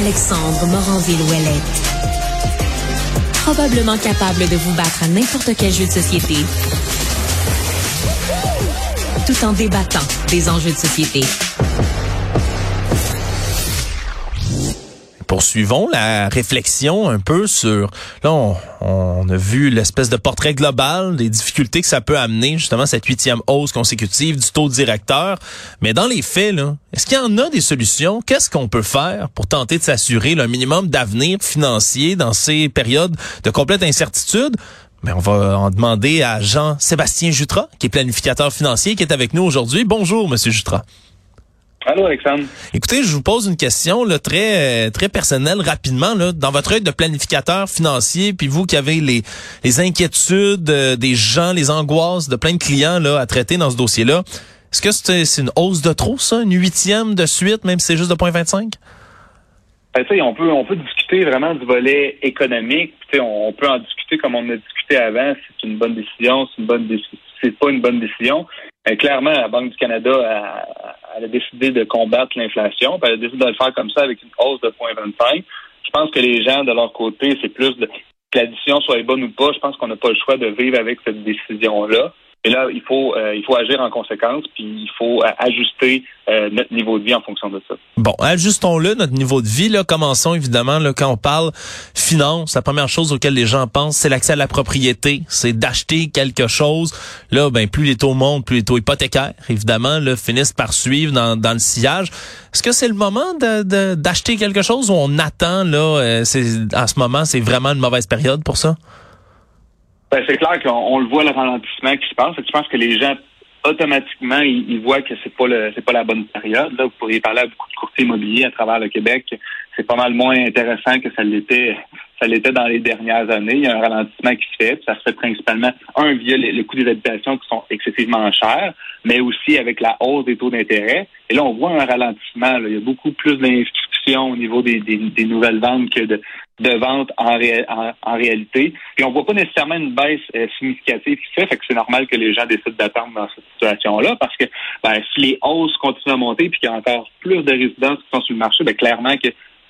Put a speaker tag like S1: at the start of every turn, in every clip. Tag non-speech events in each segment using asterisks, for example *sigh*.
S1: Alexandre Moranville-Ouellette. Probablement capable de vous battre à n'importe quel jeu de société, tout en débattant des enjeux de société.
S2: Poursuivons la réflexion un peu sur... Là, on, a vu l'espèce de portrait global des difficultés que ça peut amener, justement, cette huitième hausse consécutive du taux directeur. Mais dans les faits, est-ce qu'il y en a des solutions? Qu'est-ce qu'on peut faire pour tenter de s'assurer le minimum d'avenir financier dans ces périodes de complète incertitude? Mais on va en demander à Jean-Sébastien Jutras, qui est planificateur financier, qui est avec nous aujourd'hui. Bonjour, Monsieur Jutras.
S3: Allô, Alexandre.
S2: Écoutez, je vous pose une question là, très très personnelle, rapidement. Là, dans votre œil de planificateur financier, puis vous qui avez les, les inquiétudes euh, des gens, les angoisses de plein de clients là, à traiter dans ce dossier-là, est-ce que c'est une hausse de trop, ça? Une huitième de suite, même si c'est juste de 0,25?
S3: Ben, on peut on peut discuter vraiment du volet économique. On, on peut en discuter comme on a discuté avant. C'est une bonne décision, c'est une bonne décision, c'est pas une bonne décision. Mais clairement, la Banque du Canada a, elle a décidé de combattre l'inflation. Elle a décidé de le faire comme ça avec une hausse de 0,25. Je pense que les gens, de leur côté, c'est plus de, que l'addition soit bonne ou pas. Je pense qu'on n'a pas le choix de vivre avec cette décision-là. Et là, il faut, euh, il faut agir en conséquence, puis il faut euh, ajuster euh, notre niveau de vie en fonction de ça.
S2: Bon, ajustons-le, notre niveau de vie. Là. Commençons évidemment, là, quand on parle finance, la première chose auquel les gens pensent, c'est l'accès à la propriété, c'est d'acheter quelque chose. Là, ben plus les taux montent, plus les taux hypothécaires, évidemment, là, finissent par suivre dans, dans le sillage. Est-ce que c'est le moment d'acheter quelque chose ou on attend, là, c'est, en ce moment, c'est vraiment une mauvaise période pour ça?
S3: Ben, c'est clair qu'on le voit le ralentissement qui se passe. Je pense que les gens automatiquement ils, voient que c'est pas le c'est pas la bonne période. Là, vous pourriez parler à beaucoup de courtiers immobiliers à travers le Québec. C'est pas mal moins intéressant que ça l'était ça l'était dans les dernières années. Il y a un ralentissement qui se fait. ça se fait principalement, un, via le, coût des habitations qui sont excessivement chers, mais aussi avec la hausse des taux d'intérêt. Et là, on voit un ralentissement. Il y a beaucoup plus d'instructions au niveau des, des, nouvelles ventes que de, de ventes en, en, réalité. Et on voit pas nécessairement une baisse euh, significative qui fait, fait que c'est normal que les gens décident d'attendre dans cette situation-là, parce que ben, si les hausses continuent à monter puis qu'il y a encore plus de résidences qui sont sur le marché, ben, clairement que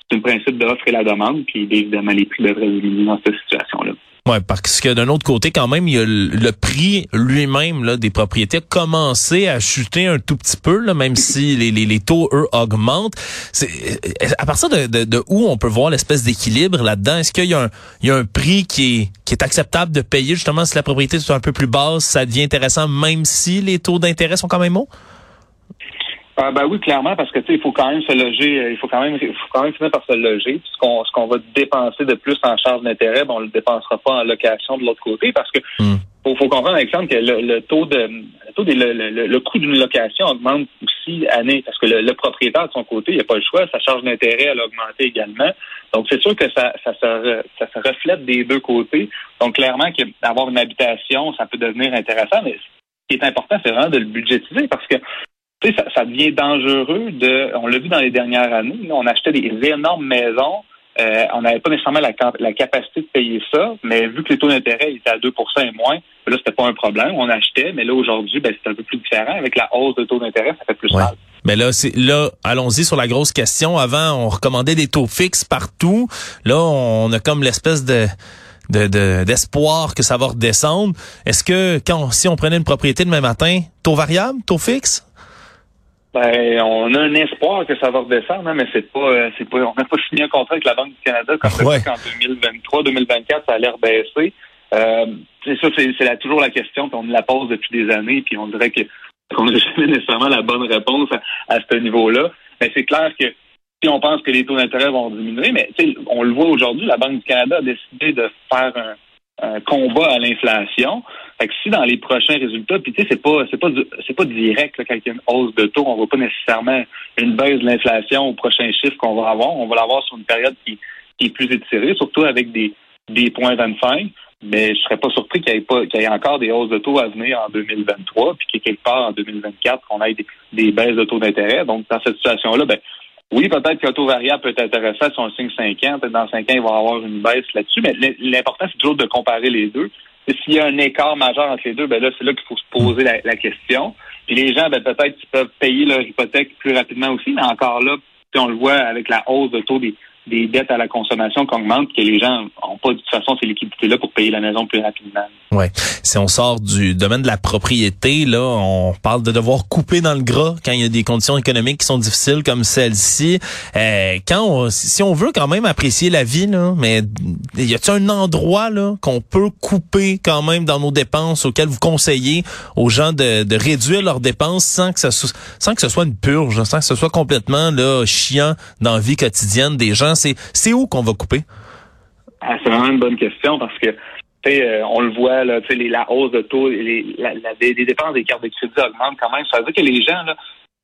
S3: c'est un principe d'offre et la demande, puis évidemment, les prix devraient diminuer dans cette situation-là.
S2: Oui, parce que d'un autre côté, quand même, il y a le, prix lui-même là, des propriétés a commencé à chuter un tout petit peu, là, même si *laughs* les, les, les taux, eux, augmentent. C'est, à partir de, de, de, où on peut voir l'espèce d'équilibre là-dedans? Est-ce qu'il y, a un, il y a un prix qui est, qui est acceptable de payer, justement, si la propriété est un peu plus basse, ça devient intéressant, même si les taux d'intérêt sont quand même hauts?
S3: Ah ben oui, clairement, parce que tu sais, il faut quand même se loger, euh, il faut quand même, il faut quand même finir par se loger. ce qu'on, ce qu'on va dépenser de plus en charge d'intérêt, ben, on le dépensera pas en location de l'autre côté, parce que hmm. faut, faut comprendre, Alexandre, que le, taux de, le taux le, coût d'une location augmente aussi année, parce que le, propriétaire de son côté, il n'a pas le choix, sa charge d'intérêt elle a augmenté également. Donc c'est sûr que ça, ça se, ça se reflète des deux côtés. Donc clairement, qu'avoir une habitation, ça peut devenir intéressant, mais ce qui est important, c'est vraiment de le budgétiser, parce que ça, ça devient dangereux de. On l'a vu dans les dernières années. on achetait des énormes maisons. Euh, on n'avait pas nécessairement la, capacité de payer ça, mais vu que les taux d'intérêt étaient à 2% et moins, là, c'était pas un problème. On achetait, mais là, aujourd'hui, ben, c'est un peu plus différent. Avec la hausse de taux d'intérêt, ça fait plus mal.
S2: Mais là, c'est là, allons-y sur la grosse question. Avant, on recommandait des taux fixes partout. Là, on a comme l'espèce de d'espoir que ça va redescendre. Est-ce que quand si on prenait une propriété demain matin, taux variable, taux fixe?
S3: Ben, on a un espoir que ça va redescendre, hein, mais c'est pas, euh, c'est pas, on n'a pas signé un contrat avec la Banque du Canada comme ouais. qu'en 2023, 2024, ça a l'air baissé. Euh, c'est ça, c'est, toujours la question, puis on la pose depuis des années, puis on dirait que qu'on n'a jamais nécessairement la bonne réponse à, ce niveau-là. Mais c'est clair que si on pense que les taux d'intérêt vont diminuer, mais on le voit aujourd'hui, la Banque du Canada a décidé de faire un, un combat à l'inflation. Fait que si dans les prochains résultats, puis tu sais, c'est pas c'est pas c'est pas direct là, quand il y a une hausse de taux, on voit pas nécessairement une baisse de l'inflation au prochain chiffre qu'on va avoir. On va l'avoir sur une période qui, est plus étirée, surtout avec des, des points 25. Mais je serais pas surpris qu'il y ait pas qu'il y ait encore des hausses de taux à venir en 2023, puis qu'il y ait quelque part en 2024 qu'on ait des, des baisses de taux d'intérêt. Donc dans cette situation-là, ben oui, peut-être qu'un taux variable peut être intéressant si on signe 5 ans. Peut-être dans 5 ans, il va y avoir une baisse là-dessus. Mais l'important, c'est toujours de comparer les deux. S'il y a un écart majeur entre les deux, ben là, c'est là qu'il faut se poser la, question. Puis les gens, ben, peut-être qu'ils peuvent payer leur hypothèque plus rapidement aussi, mais encore là, on le voit avec la hausse de taux des, des dettes à la consommation qui augmentent, que les gens n'ont pas de toute façon ces liquidités-là pour payer la maison plus rapidement.
S2: Ouais. Si on sort du domaine de la propriété, là, on parle de devoir couper dans le gras quand il y a des conditions économiques qui sont difficiles comme celle-ci. Euh, quand si on veut quand même apprécier la vie, là, mais y a-t-il un endroit là qu'on peut couper quand même dans nos dépenses auquel vous conseillez aux gens de, de réduire leurs dépenses sans que ça sans que ce soit une purge, sans que ce soit complètement là chiant dans la vie quotidienne des gens? C'est où qu'on va couper?
S3: Ah, c'est vraiment une bonne question parce que euh, on le voit, là, les, la hausse de taux, les, dépenses des cartes de crédit augmentent quand même. Ça veut dire que les gens, là,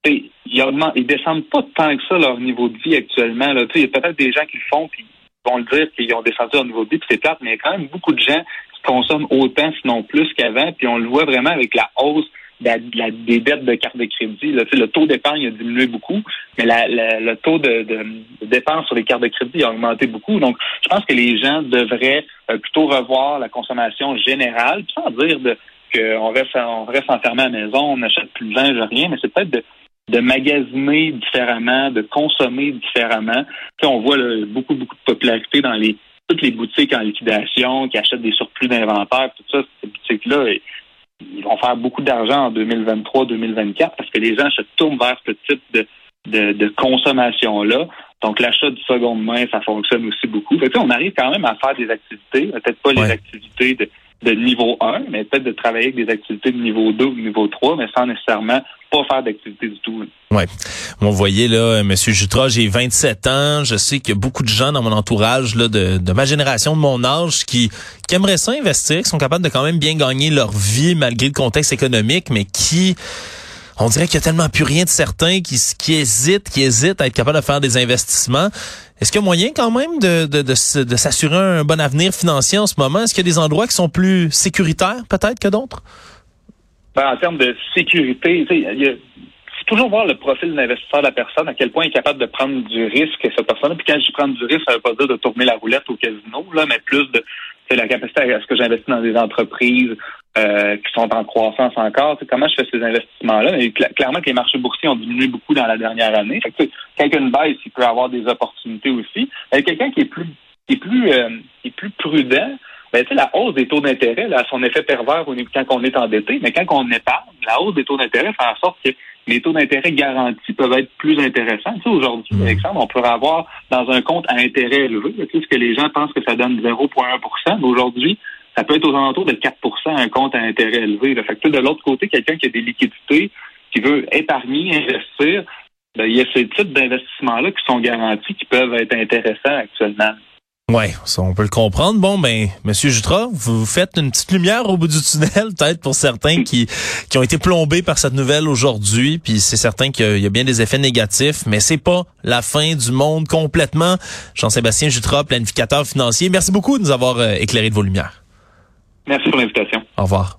S3: ils, ils descendent pas tant que ça leur niveau de vie actuellement. Il y a peut-être des gens qui le font puis vont le dire qu'ils ont descendu leur niveau de vie, puis c'est plate, mais il y a quand même beaucoup de gens qui consomment autant, sinon plus qu'avant, puis on le voit vraiment avec la hausse des dettes de carte de crédit. Le taux d'épargne a diminué beaucoup, mais le taux de, dépenses sur les cartes de crédit a augmenté beaucoup. Donc, je pense que les gens devraient euh, plutôt revoir la consommation générale, sans dire qu'on reste, on reste enfermé à la maison, on n'achète plus de linge, rien, mais c'est peut-être de, magasiner différemment, de consommer différemment. On voit beaucoup, beaucoup de popularité dans les toutes les boutiques en liquidation qui achètent des surplus d'inventaire, tout ça, ces boutiques-là, ils vont faire beaucoup d'argent en 2023-2024 parce que les gens se tournent vers ce type de, de, consommation-là. Donc, l'achat du seconde main, ça fonctionne aussi beaucoup. Fait on arrive quand même à faire des activités, peut-être pas les activités de, de niveau 1, mais peut-être de travailler avec des activités de niveau 2 ou niveau 3, mais sans nécessairement pas faire d'activité du tout.
S2: Ouais. Vous voyez là, Monsieur Jutra, j'ai 27 ans. Je sais qu'il y a beaucoup de gens dans mon entourage là, de, de ma génération, de mon âge, qui, qui aimeraient ça investir, qui sont capables de quand même bien gagner leur vie malgré le contexte économique, mais qui on dirait qu'il y a tellement plus rien de certain qui, qui hésitent, qui hésitent à être capable de faire des investissements. Est-ce qu'il y a moyen quand même de, de, de, s'assurer un bon avenir financier en ce moment? Est-ce qu'il y a des endroits qui sont plus sécuritaires peut-être que d'autres?
S3: Ben, en termes de sécurité, il faut toujours voir le profil d'investisseur de la personne, à quel point il est capable de prendre du risque, cette personne. Puis quand je prends du risque, ça ne veut pas dire de tourner la roulette au casino, là, mais plus de la capacité à ce que j'investis dans des entreprises euh, qui sont en croissance encore. comment je fais ces investissements-là? clairement que les marchés boursiers ont diminué beaucoup dans la dernière année. Fait quelqu'un une baisse, il peut avoir des opportunités aussi. quelqu'un qui est plus qui est plus euh, qui est plus prudent, ben, la hausse des taux d'intérêt a son effet pervers quand on est endetté, mais quand on épargne, la hausse des taux d'intérêt fait en sorte que les taux d'intérêt garantis peuvent être plus intéressants. Tu sais, aujourd'hui, par exemple, on pourrait avoir dans un compte à intérêt élevé, tu sais, ce que les gens pensent que ça donne 0,1% mais aujourd'hui, ça peut être aux alentours de 4% un compte à intérêt élevé. Fait que, de l'autre côté, quelqu'un qui a des liquidités, qui veut épargner, investir, ben, il y a ces types d'investissements-là qui sont garantis, qui peuvent être intéressants actuellement.
S2: Oui, on peut le comprendre. Bon, ben, Monsieur Jutra, vous faites une petite lumière au bout du tunnel, *laughs* peut-être pour certains qui qui ont été plombés par cette nouvelle aujourd'hui. Puis c'est certain qu'il y a bien des effets négatifs, mais c'est pas la fin du monde complètement. Jean-Sébastien Jutra, planificateur financier. Merci beaucoup de nous avoir euh, éclairé de vos lumières.
S3: Merci pour l'invitation.
S2: Au revoir.